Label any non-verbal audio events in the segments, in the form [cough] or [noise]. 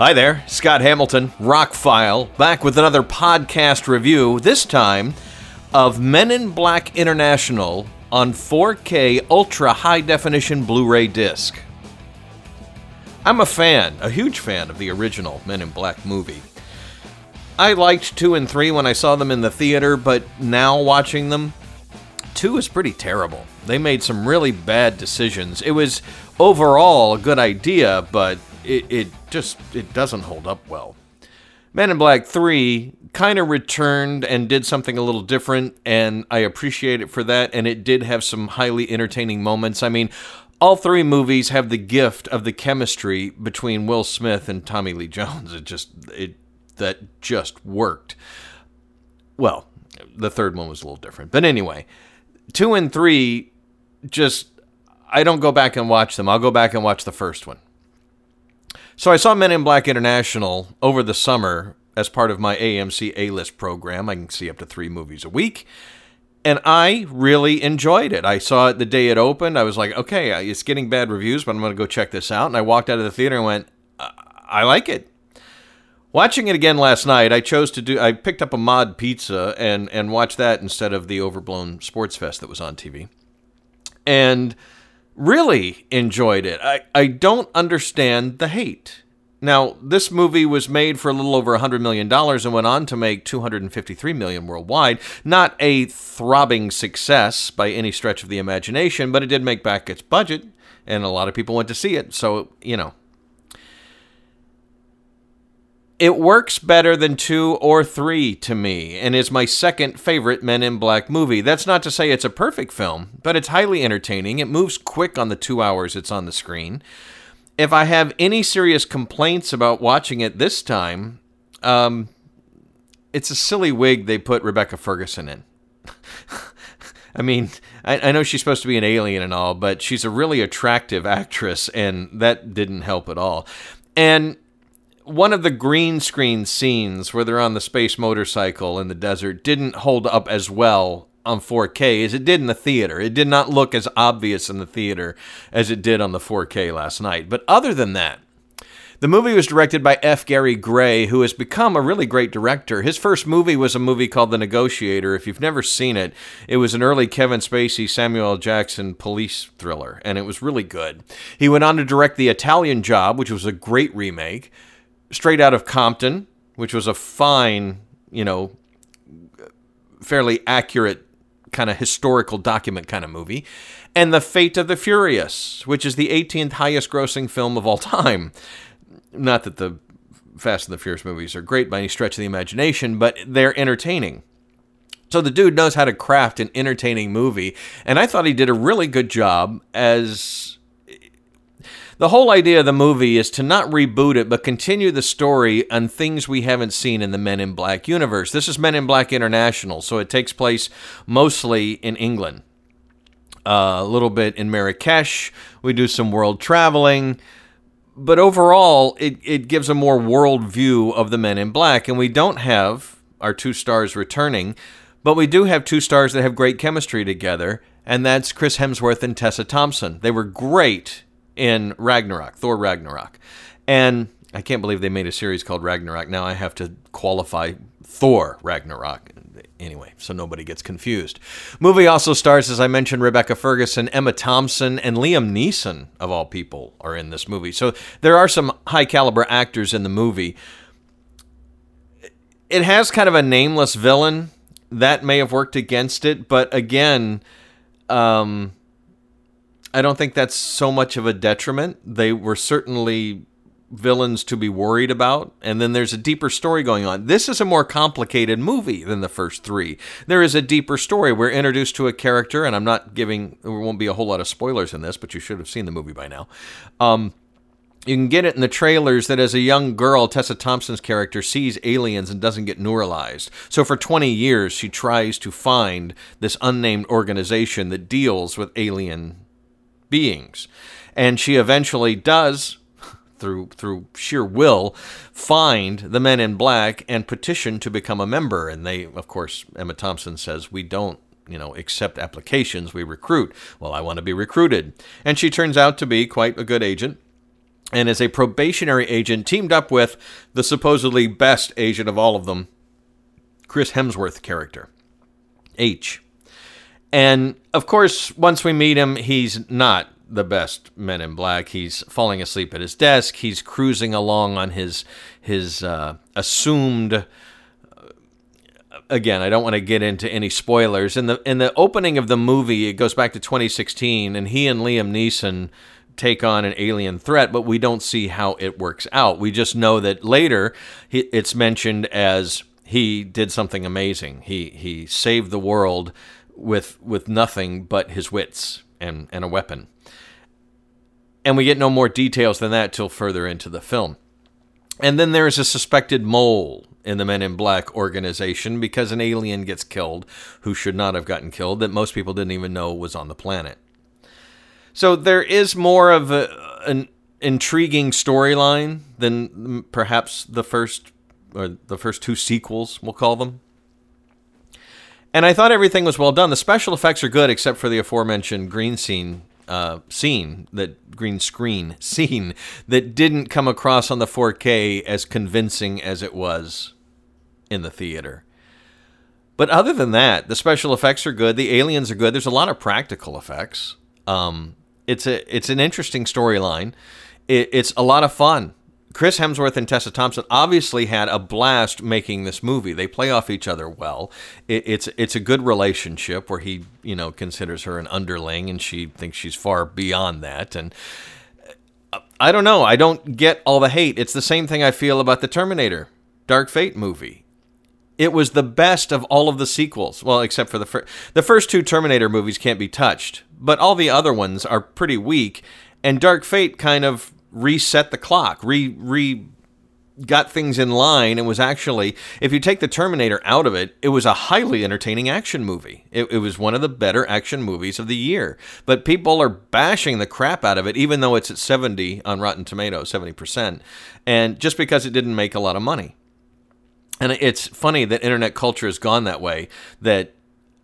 Hi there, Scott Hamilton, Rockfile, back with another podcast review, this time of Men in Black International on 4K Ultra High Definition Blu ray disc. I'm a fan, a huge fan of the original Men in Black movie. I liked 2 and 3 when I saw them in the theater, but now watching them, 2 is pretty terrible. They made some really bad decisions. It was overall a good idea, but it, it just it doesn't hold up well. Men in Black 3 kind of returned and did something a little different, and I appreciate it for that. And it did have some highly entertaining moments. I mean, all three movies have the gift of the chemistry between Will Smith and Tommy Lee Jones. It just it that just worked. Well, the third one was a little different, but anyway, two and three just I don't go back and watch them. I'll go back and watch the first one. So I saw Men in Black International over the summer as part of my AMC A List program. I can see up to three movies a week. And I really enjoyed it. I saw it the day it opened. I was like, okay, it's getting bad reviews, but I'm going to go check this out. And I walked out of the theater and went, I like it. Watching it again last night, I chose to do. I picked up a mod pizza and and watched that instead of the overblown sports fest that was on TV, and really enjoyed it. I, I don't understand the hate. Now, this movie was made for a little over $100 million and went on to make 253 million worldwide. Not a throbbing success by any stretch of the imagination, but it did make back its budget, and a lot of people went to see it. So, you know, it works better than two or three to me, and is my second favorite Men in Black movie. That's not to say it's a perfect film, but it's highly entertaining. It moves quick on the two hours it's on the screen. If I have any serious complaints about watching it this time, um, it's a silly wig they put Rebecca Ferguson in. [laughs] I mean, I, I, know she's supposed to be an alien and all, but she's a really attractive actress, and that didn't help at all. And one of the green screen scenes where they're on the space motorcycle in the desert didn't hold up as well on 4K as it did in the theater. It did not look as obvious in the theater as it did on the 4K last night. But other than that, the movie was directed by F. Gary Gray, who has become a really great director. His first movie was a movie called The Negotiator. If you've never seen it, it was an early Kevin Spacey, Samuel. Jackson police thriller, and it was really good. He went on to direct The Italian Job, which was a great remake. Straight Out of Compton, which was a fine, you know, fairly accurate kind of historical document kind of movie, and The Fate of the Furious, which is the 18th highest grossing film of all time. Not that the Fast and the Furious movies are great by any stretch of the imagination, but they're entertaining. So the dude knows how to craft an entertaining movie, and I thought he did a really good job as the whole idea of the movie is to not reboot it, but continue the story on things we haven't seen in the Men in Black universe. This is Men in Black International, so it takes place mostly in England. Uh, a little bit in Marrakesh. We do some world traveling. But overall, it, it gives a more world view of the Men in Black. And we don't have our two stars returning, but we do have two stars that have great chemistry together, and that's Chris Hemsworth and Tessa Thompson. They were great in Ragnarok, Thor Ragnarok. And I can't believe they made a series called Ragnarok. Now I have to qualify Thor Ragnarok. Anyway, so nobody gets confused. Movie also stars, as I mentioned, Rebecca Ferguson, Emma Thompson, and Liam Neeson, of all people, are in this movie. So there are some high caliber actors in the movie. It has kind of a nameless villain. That may have worked against it, but again, um, I don't think that's so much of a detriment. They were certainly villains to be worried about, and then there's a deeper story going on. This is a more complicated movie than the first three. There is a deeper story. We're introduced to a character, and I'm not giving, there won't be a whole lot of spoilers in this, but you should have seen the movie by now. Um, you can get it in the trailers that as a young girl, Tessa Thompson's character sees aliens and doesn't get neuralized. So for 20 years, she tries to find this unnamed organization that deals with alien beings. And she eventually does through through sheer will find the men in black and petition to become a member and they of course Emma Thompson says we don't you know accept applications we recruit well I want to be recruited and she turns out to be quite a good agent and is a probationary agent teamed up with the supposedly best agent of all of them, Chris Hemsworth character, H. And of course, once we meet him, he's not the best Men in Black. He's falling asleep at his desk. He's cruising along on his his uh, assumed. Uh, again, I don't want to get into any spoilers. In the in the opening of the movie, it goes back to 2016, and he and Liam Neeson take on an alien threat, but we don't see how it works out. We just know that later it's mentioned as he did something amazing. He he saved the world with with nothing but his wits and, and a weapon. And we get no more details than that till further into the film. And then there is a suspected mole in the Men in Black organization because an alien gets killed who should not have gotten killed that most people didn't even know was on the planet. So there is more of a, an intriguing storyline than perhaps the first or the first two sequels, we'll call them. And I thought everything was well done. The special effects are good, except for the aforementioned green scene uh, scene that green screen [laughs] scene that didn't come across on the 4K as convincing as it was in the theater. But other than that, the special effects are good. The aliens are good. There's a lot of practical effects. Um, it's a it's an interesting storyline. It, it's a lot of fun. Chris Hemsworth and Tessa Thompson obviously had a blast making this movie. They play off each other well. It, it's it's a good relationship where he you know considers her an underling and she thinks she's far beyond that. And uh, I don't know. I don't get all the hate. It's the same thing I feel about the Terminator Dark Fate movie. It was the best of all of the sequels. Well, except for the first. The first two Terminator movies can't be touched, but all the other ones are pretty weak. And Dark Fate kind of reset the clock, re re got things in line. And was actually if you take the terminator out of it it was a highly entertaining action movie. It, it, was one of the better action movies of the year. But people are bashing the crap out of it even though it's at 70 on rotten tomatoes 70% and just because it didn't make a lot of money. And it's funny that internet culture has gone that way that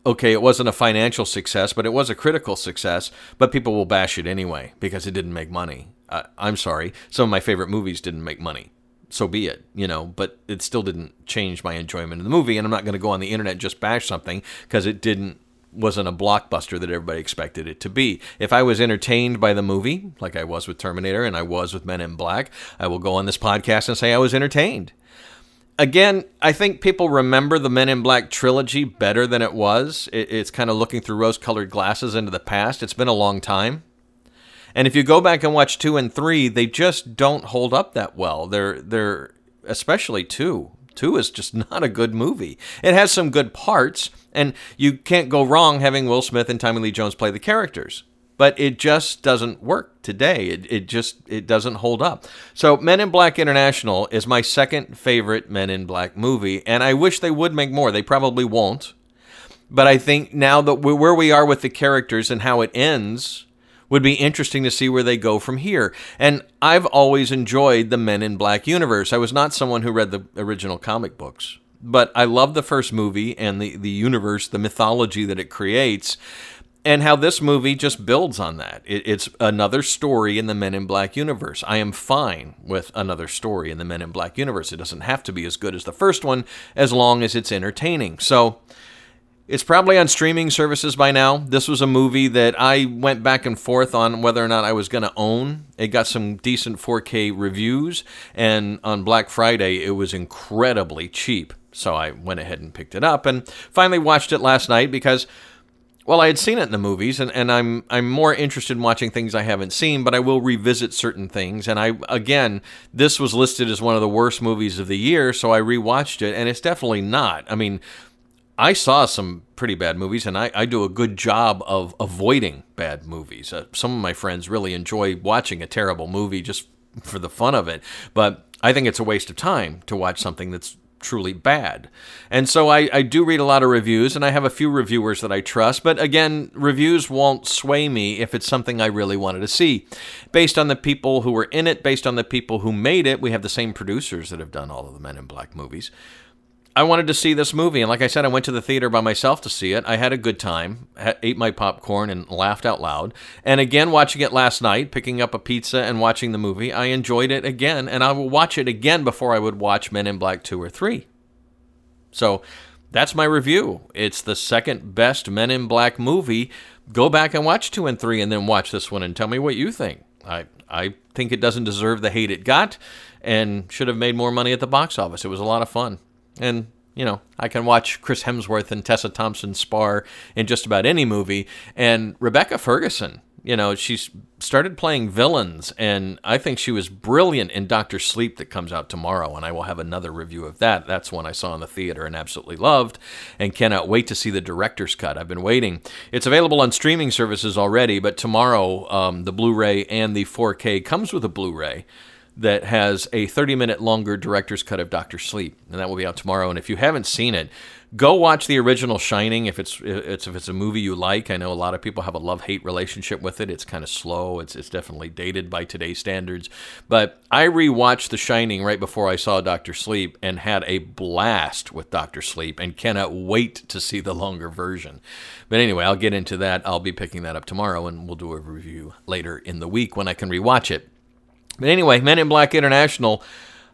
okay, it wasn't a financial success, but it was a critical success, but people will bash it anyway because it didn't make money. Uh, I'm sorry, some of my favorite movies didn't make money. So be it, you know, but it still didn't change my enjoyment of the movie. And I'm not going to go on the internet just bash something because it didn't wasn't a blockbuster that everybody expected it to be. If I was entertained by the movie, like I was with Terminator and I was with Men in Black, I will go on this podcast and say I was entertained again, I think people remember the Men in Black trilogy better than it was. It, it's kind of looking through rose colored glasses into the past. It's been a long time. And if you go back and watch two and three, they just don't hold up that well. They're they're especially two. Two is just [laughs] not a good movie. It has some good parts, and you can't go wrong having Will Smith and Tommy Lee Jones play the characters but it just doesn't work today. It, it just it doesn't hold up. So Men in Black International is my second favorite Men in Black movie, and I wish they would make more. They probably won't, but I think now that where we are with the characters and how it ends would be interesting to see where they go from here. And I've always enjoyed the Men in Black universe. I was not someone who read the original comic books, but I love the first movie and the the universe, the mythology that it creates and how this movie just builds on that. It, it's another story in the Men in Black universe. I am fine with another story in the Men in Black universe. It doesn't have to be as good as the first one, as long as it's entertaining. So it's probably on streaming services by now. This was a movie that I went back and forth on whether or not I was going to own. It got some decent 4K reviews, and on Black Friday, it was incredibly cheap. So I went ahead and picked it up and finally watched it last night because well, I had seen it in the movies, and, and I'm I'm more interested in watching things I haven't seen, but I will revisit certain things. And I again, this was listed as one of the worst movies of the year, so I rewatched it, and it's definitely not. I mean, I saw some pretty bad movies, and I, I do a good job of avoiding bad movies. Uh, some of my friends really enjoy watching a terrible movie just for the fun of it, but I think it's a waste of time to watch something that's truly bad. And so I, I do read a lot of reviews and I have a few reviewers that I trust, but again, reviews won't sway me if it's something I really wanted to see. Based on the people who were in it, based on the people who made it, we have the same producers that have done all of the Men in Black movies. I wanted to see this movie, and like I said, I went to the theater by myself to see it. I had a good time, ate my popcorn, and laughed out loud. And again, watching it last night, picking up a pizza and watching the movie, I enjoyed it again, and I will watch it again before I would watch Men in Black 2 or 3. So that's my review. It's the second best Men in Black movie. Go back and watch 2 and 3 and then watch this one and tell me what you think. I, I think it doesn't deserve the hate it got and should have made more money at the box office. It was a lot of fun. And, you know, I can watch Chris Hemsworth and Tessa Thompson spar in just about any movie. And Rebecca Ferguson, you know, she's started playing villains, and I think she was brilliant in Doctor Sleep that comes out tomorrow, and I will have another review of that. That's one I saw in the theater and absolutely loved, and cannot wait to see the director's cut. I've been waiting. It's available on streaming services already, but tomorrow um, the Blu-ray and the 4K comes with a Blu-ray that has a 30 minute longer director's cut of Doctor Sleep, and that will be out tomorrow. And if you haven't seen it, go watch the original Shining if it's, it's if it's a movie you like. I know a lot of people have a love hate relationship with it. It's kind of slow. It's it's definitely dated by today's standards. But I rewatched The Shining right before I saw Doctor Sleep and had a blast with Doctor Sleep and cannot wait to see the longer version. But anyway, I'll get into that. I'll be picking that up tomorrow, and we'll do a review later in the week when I can rewatch it. But anyway, Men in Black International,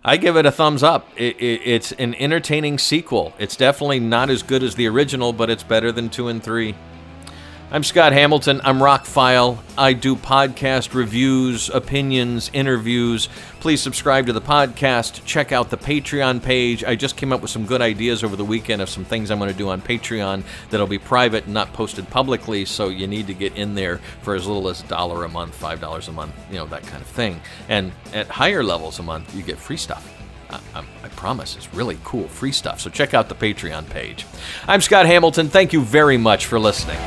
I give it a thumbs up. It, it, it's an entertaining sequel. It's definitely not as good as the original, but it's better than two and three. I'm Scott Hamilton. I'm Rockfile. I do podcast reviews, opinions, interviews. Please subscribe to the podcast. Check out the Patreon page. I just came up with some good ideas over the weekend of some things I'm going to do on Patreon that'll be private and not posted publicly. So you need to get in there for as little as a dollar a month, five dollars a month, you know that kind of thing. And at higher levels a month, you get free stuff. I, I, promise it's really cool free stuff. So check out the Patreon page. I'm Scott Hamilton. Thank you very much for listening.